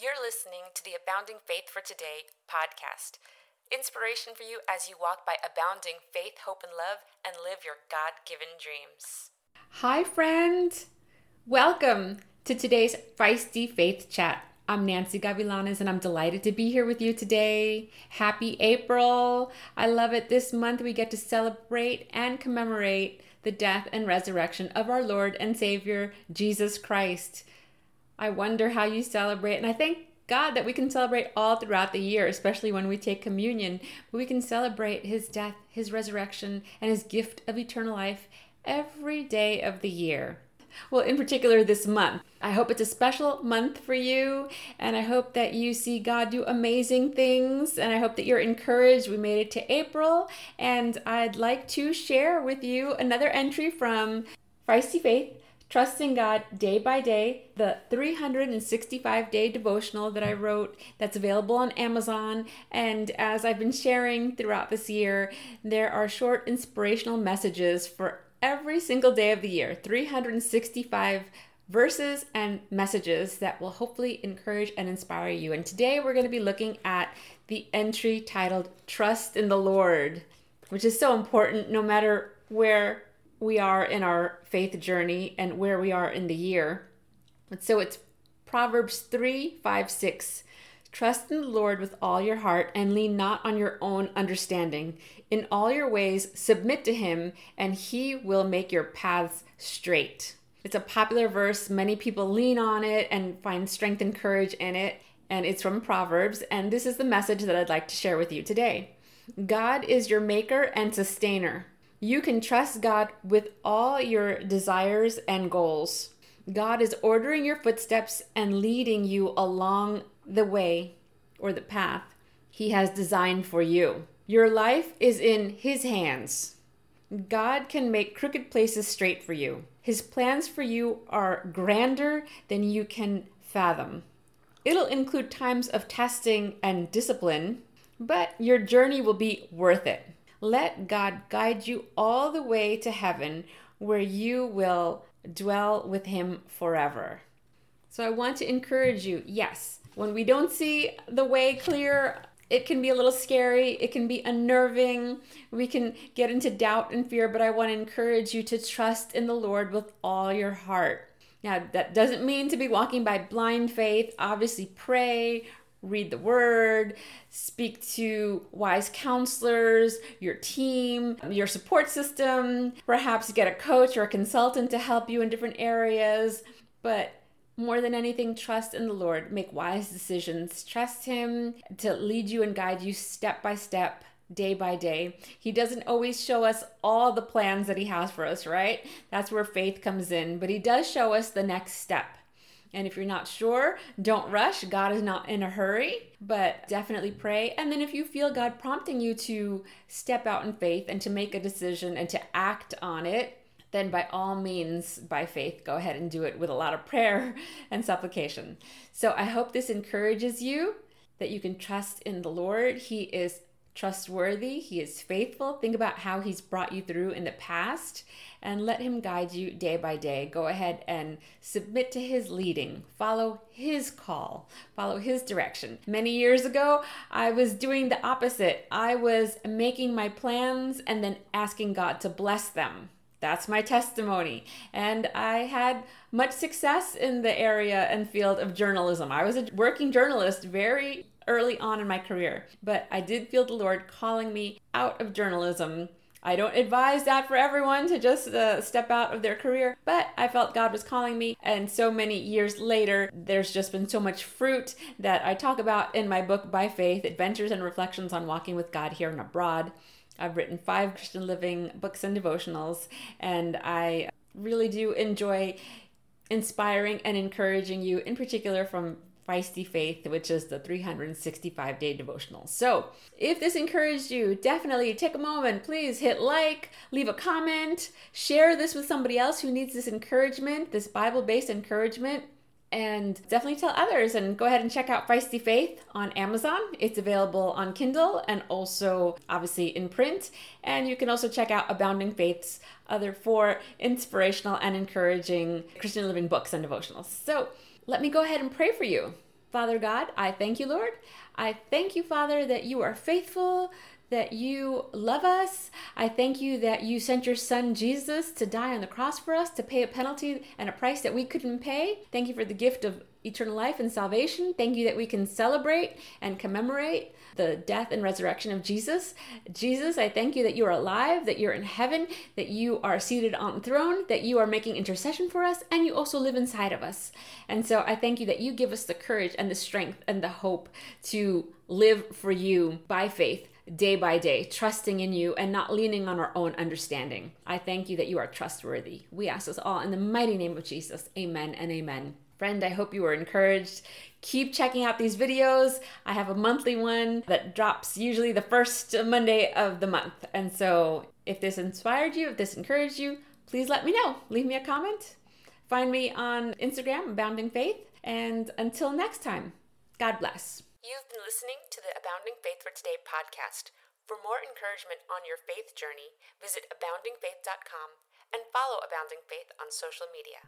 You're listening to the Abounding Faith for Today podcast. Inspiration for you as you walk by abounding faith, hope, and love and live your God given dreams. Hi, friend. Welcome to today's Feisty Faith Chat. I'm Nancy Gavilanes and I'm delighted to be here with you today. Happy April. I love it. This month we get to celebrate and commemorate the death and resurrection of our Lord and Savior, Jesus Christ. I wonder how you celebrate. And I thank God that we can celebrate all throughout the year, especially when we take communion. We can celebrate his death, his resurrection, and his gift of eternal life every day of the year. Well, in particular, this month. I hope it's a special month for you, and I hope that you see God do amazing things, and I hope that you're encouraged. We made it to April, and I'd like to share with you another entry from Feisty Faith Trusting God Day by Day, the 365 day devotional that I wrote that's available on Amazon. And as I've been sharing throughout this year, there are short inspirational messages for every single day of the year 365 verses and messages that will hopefully encourage and inspire you. And today we're going to be looking at the entry titled Trust in the Lord, which is so important no matter where we are in our faith journey and where we are in the year. And so it's Proverbs 3 5 6. Trust in the Lord with all your heart and lean not on your own understanding. In all your ways, submit to Him, and He will make your paths straight. It's a popular verse. Many people lean on it and find strength and courage in it. And it's from Proverbs. And this is the message that I'd like to share with you today God is your maker and sustainer. You can trust God with all your desires and goals. God is ordering your footsteps and leading you along the way or the path He has designed for you. Your life is in His hands. God can make crooked places straight for you. His plans for you are grander than you can fathom. It'll include times of testing and discipline, but your journey will be worth it. Let God guide you all the way to heaven where you will dwell with Him forever. So I want to encourage you yes, when we don't see the way clear, it can be a little scary, it can be unnerving, we can get into doubt and fear, but I want to encourage you to trust in the Lord with all your heart. Now, that doesn't mean to be walking by blind faith. Obviously, pray, read the word, speak to wise counselors, your team, your support system, perhaps get a coach or a consultant to help you in different areas. But more than anything, trust in the Lord. Make wise decisions. Trust Him to lead you and guide you step by step day by day. He doesn't always show us all the plans that He has for us, right? That's where faith comes in. But He does show us the next step. And if you're not sure, don't rush. God is not in a hurry, but definitely pray. And then if you feel God prompting you to step out in faith and to make a decision and to act on it, then by all means, by faith, go ahead and do it with a lot of prayer and supplication. So I hope this encourages you that you can trust in the Lord. He is trustworthy, He is faithful. Think about how He's brought you through in the past and let Him guide you day by day. Go ahead and submit to His leading, follow His call, follow His direction. Many years ago, I was doing the opposite. I was making my plans and then asking God to bless them. That's my testimony. And I had much success in the area and field of journalism. I was a working journalist very early on in my career, but I did feel the Lord calling me out of journalism. I don't advise that for everyone to just uh, step out of their career, but I felt God was calling me. And so many years later, there's just been so much fruit that I talk about in my book, By Faith Adventures and Reflections on Walking with God Here and Abroad. I've written five Christian living books and devotionals, and I really do enjoy inspiring and encouraging you, in particular from Feisty Faith, which is the 365 day devotional. So, if this encouraged you, definitely take a moment. Please hit like, leave a comment, share this with somebody else who needs this encouragement, this Bible based encouragement. And definitely tell others and go ahead and check out Feisty Faith on Amazon. It's available on Kindle and also obviously in print. And you can also check out Abounding Faith's other four inspirational and encouraging Christian living books and devotionals. So, let me go ahead and pray for you. Father God, I thank you, Lord. I thank you, Father, that you are faithful, that you love us. I thank you that you sent your son Jesus to die on the cross for us, to pay a penalty and a price that we couldn't pay. Thank you for the gift of eternal life and salvation. Thank you that we can celebrate and commemorate the death and resurrection of Jesus. Jesus, I thank you that you are alive, that you're in heaven, that you are seated on the throne, that you are making intercession for us, and you also live inside of us. And so I thank you that you give us the courage and the strength and the hope to live for you by faith day by day, trusting in you and not leaning on our own understanding. I thank you that you are trustworthy. We ask this all in the mighty name of Jesus. Amen and amen. Friend, I hope you were encouraged. Keep checking out these videos. I have a monthly one that drops usually the first Monday of the month. And so if this inspired you, if this encouraged you, please let me know. Leave me a comment. Find me on Instagram, Abounding Faith. And until next time, God bless. You've been listening to the Abounding Faith for Today podcast. For more encouragement on your faith journey, visit aboundingfaith.com and follow Abounding Faith on social media.